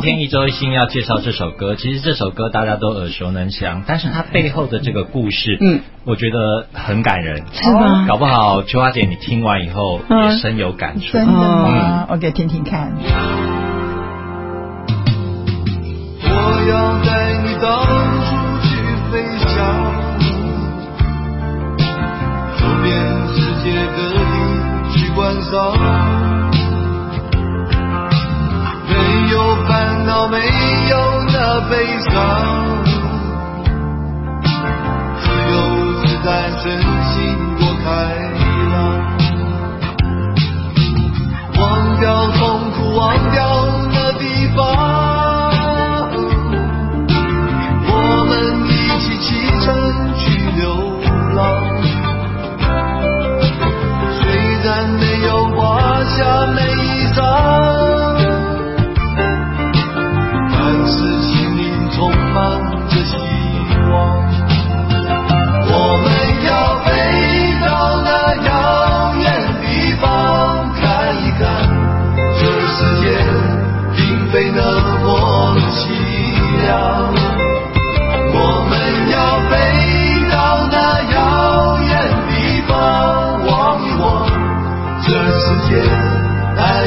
今天一周一星要介绍这首歌，其实这首歌大家都耳熟能详，但是它背后的这个故事，嗯，我觉得很感人，是吗搞不好秋花姐你听完以后嗯也深有感触。真的吗？嗯我给听听看。我要带你到处去飞翔，走遍世界各地去观赏，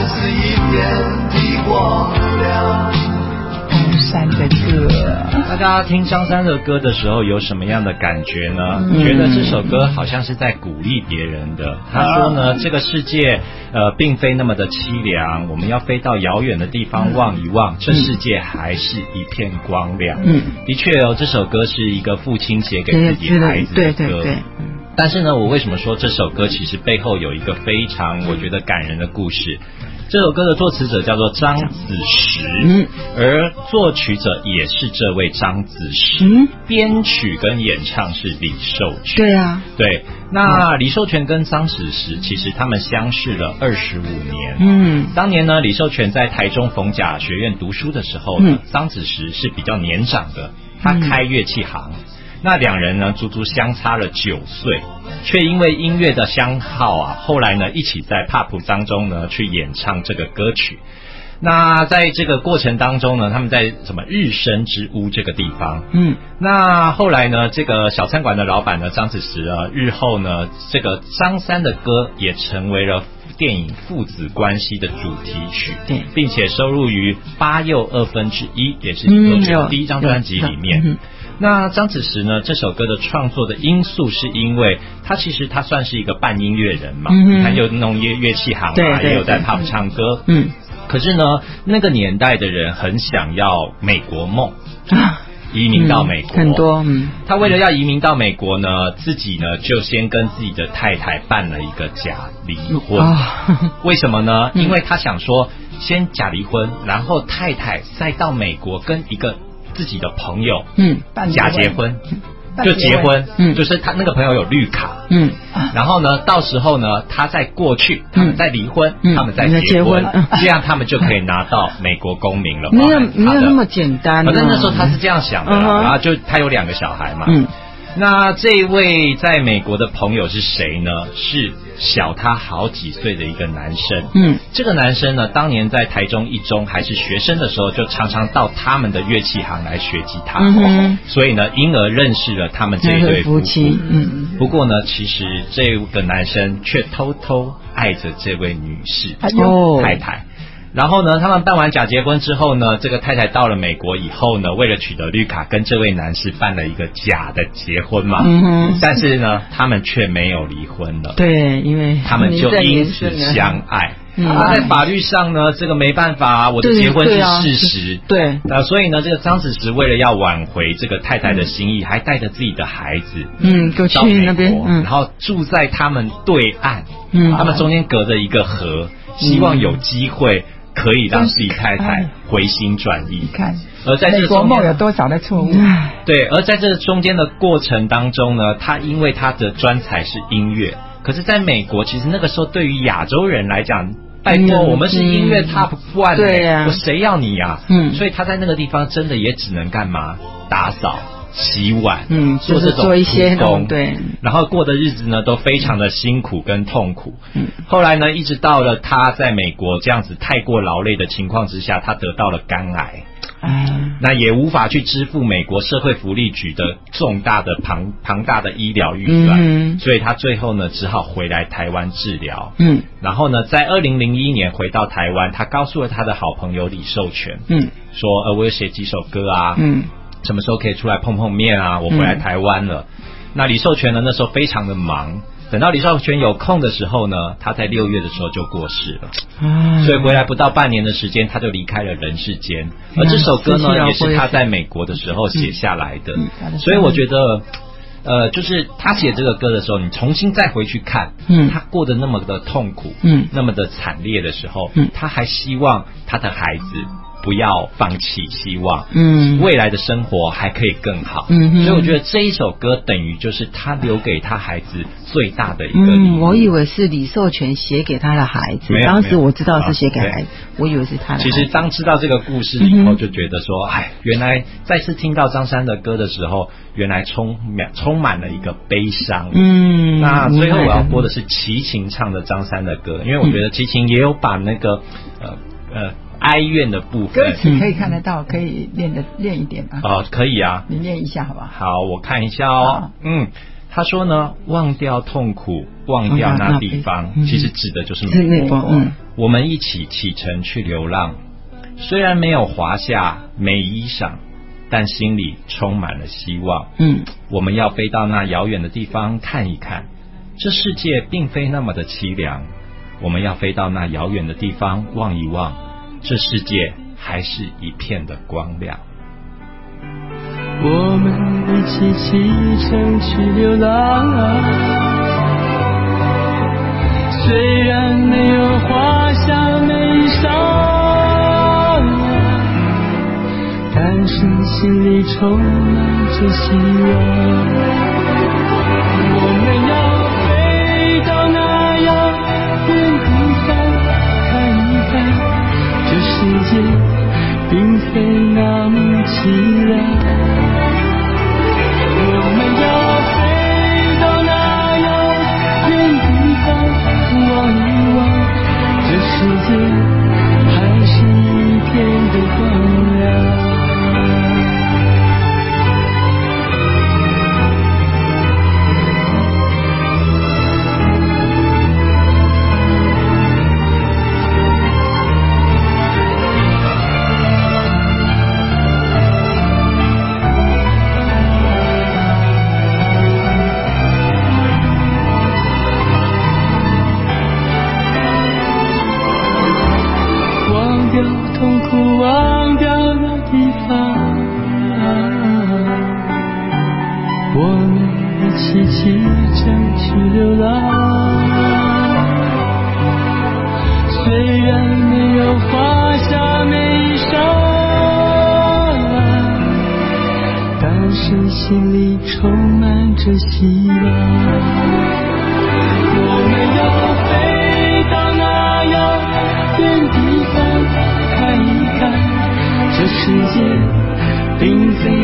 是一片的光亮。东山的歌，大家听张三的歌的时候有什么样的感觉呢？嗯觉得这首歌好像是在鼓励别人的。他说呢，这个世界呃并非那么的凄凉，我们要飞到遥远的地方望一望，这世界还是一片光亮。嗯，的确哦，这首歌是一个父亲写给自己孩子的歌。对对对，嗯但是呢，我为什么说这首歌其实背后有一个非常我觉得感人的故事？这首歌的作词者叫做张子石，嗯，而作曲者也是这位张子石，嗯，编曲跟演唱是李寿全。对啊，对，那李寿全跟张子石其实他们相识了二十五年。嗯当年呢，李寿全在台中逢甲学院读书的时候呢嗯，张子石是比较年长的，他开乐器行。那两人呢，足足相差了九岁，却因为音乐的相好啊，后来呢，一起在帕普当中呢去演唱这个歌曲。那在这个过程当中呢，他们在什么日升之屋这个地方，嗯那后来呢，这个小餐馆的老板呢，张子石啊，日后呢，这个张三的歌也成为了电影父子关系的主题曲，对并且收录于八又二分之一，也是第一张专辑里面。嗯那张子时呢，这首歌的创作的因素是因为他其实他算是一个半音乐人嘛，嗯哼。他有弄乐乐器行嘛，对对也有在对。pub 唱歌，嗯。可是呢，那个年代的人很想要美国梦，啊，移民到美国，很多嗯。他为了要移民到美国呢，自己呢就先跟自己的太太办了一个假离婚。啊，为什么呢？嗯。因为他想说，先假离婚，然后太太再到美国跟一个自己的朋友嗯假结婚，就结婚。嗯就是他那个朋友有绿卡。嗯然后呢，到时候呢，他在过去，他们再离婚，嗯他们再再结结婚，婚 这样他们就可以拿到美国公民了。没有没有那么简单啊，反正那时候他是这样想的然后就他有两个小孩嘛。嗯那这位在美国的朋友是谁呢？是小他好几岁的一个男生。嗯这个男生呢，当年在台中一中还是学生的时候，就常常到他们的乐器行来学吉他，嗯哼所以呢，因而认识了他们这一对夫妻嗯不过呢，其实这个男生却偷偷爱着这位女士哦太太。然后呢，他们办完假结婚之后呢，这个太太到了美国以后呢，为了取得绿卡，跟这位男士办了一个假的结婚嘛。嗯但是呢，他们却没有离婚了。对，因为他们就因此相爱。嗯那在法律上呢，这个没办法啊，我的结婚是事实。对那所以呢，这个张子时为了要挽回这个太太的心意，还带着自己的孩子，嗯就去到美那边国嗯然后住在他们对岸，嗯他们中间隔着一个河，希望有机会可以让自己太太回心转意你。看，而在这美个中间国有多少的错误？对，而在这中间的过程当中呢，他因为他的专才是音乐，可是在美国，其实那个时候对于亚洲人来讲，拜托，嗯我们是音乐 top one，、对呀我谁要你呀、嗯所以他在那个地方真的也只能干嘛？打扫、洗碗，嗯，就是做这种做一些苦工，对，然后过的日子呢都非常的辛苦跟痛苦。嗯。后来呢，一直到了他在美国这样子太过劳累的情况之下，他得到了肝癌，哎，那也无法去支付美国社会福利局的重大的庞庞大的医疗预算，嗯。所以他最后呢只好回来台湾治疗。嗯。然后呢，在二零零一年回到台湾，他告诉了他的好朋友李寿全，嗯。说：“呃，我有写几首歌啊，嗯什么时候可以出来碰碰面啊？我回来台湾了。那李寿全呢，那时候非常的忙。等到李寿全有空的时候呢，他在六月的时候就过世了，啊，所以回来不到半年的时间，他就离开了人世间。而这首歌呢，嗯也是他在美国的时候写下来的所以我觉得。呃，就是他写这个歌的时候，你重新再回去看，嗯他过得那么的痛苦，嗯那么的惨烈的时候，嗯他还希望他的孩子不要放弃希望，嗯未来的生活还可以更好。嗯哼所以我觉得这一首歌等于就是他留给他孩子最大的一个礼嗯，物。我以为是李寿全写给他的孩子当时我知道是写给啊孩子，我以为是他的孩子。其实当知道这个故事以后，就觉得说，哎，原来再次听到张三的歌的时候，原来充满充满了一个悲伤。嗯，那最后我要播的是是齐秦唱的张三的歌，因为我觉得齐秦也有把那个呃呃哀怨的部分，歌词可以看得到，可以练的练一点吗？哦、可以啊，你练一下好不好？好，我看一下哦。嗯，他说呢，忘掉痛苦，忘掉那地方，嗯其实指的就是。美国，嗯我们一起启程去流浪，虽然没有华夏没衣裳，但心里充满了希望。嗯我们要飞到那遥远的地方看一看，这世界并非那么的凄凉。我们要飞到那遥远的地方望一望，这世界还是一片的光亮。我们一起启程去流浪，虽然没有华夏美裳，但是心里充满着希望。痛苦，忘掉那地方。我们一起启程去流浪，虽然没有华夏美裳，但是心里充满着希望。世界并非。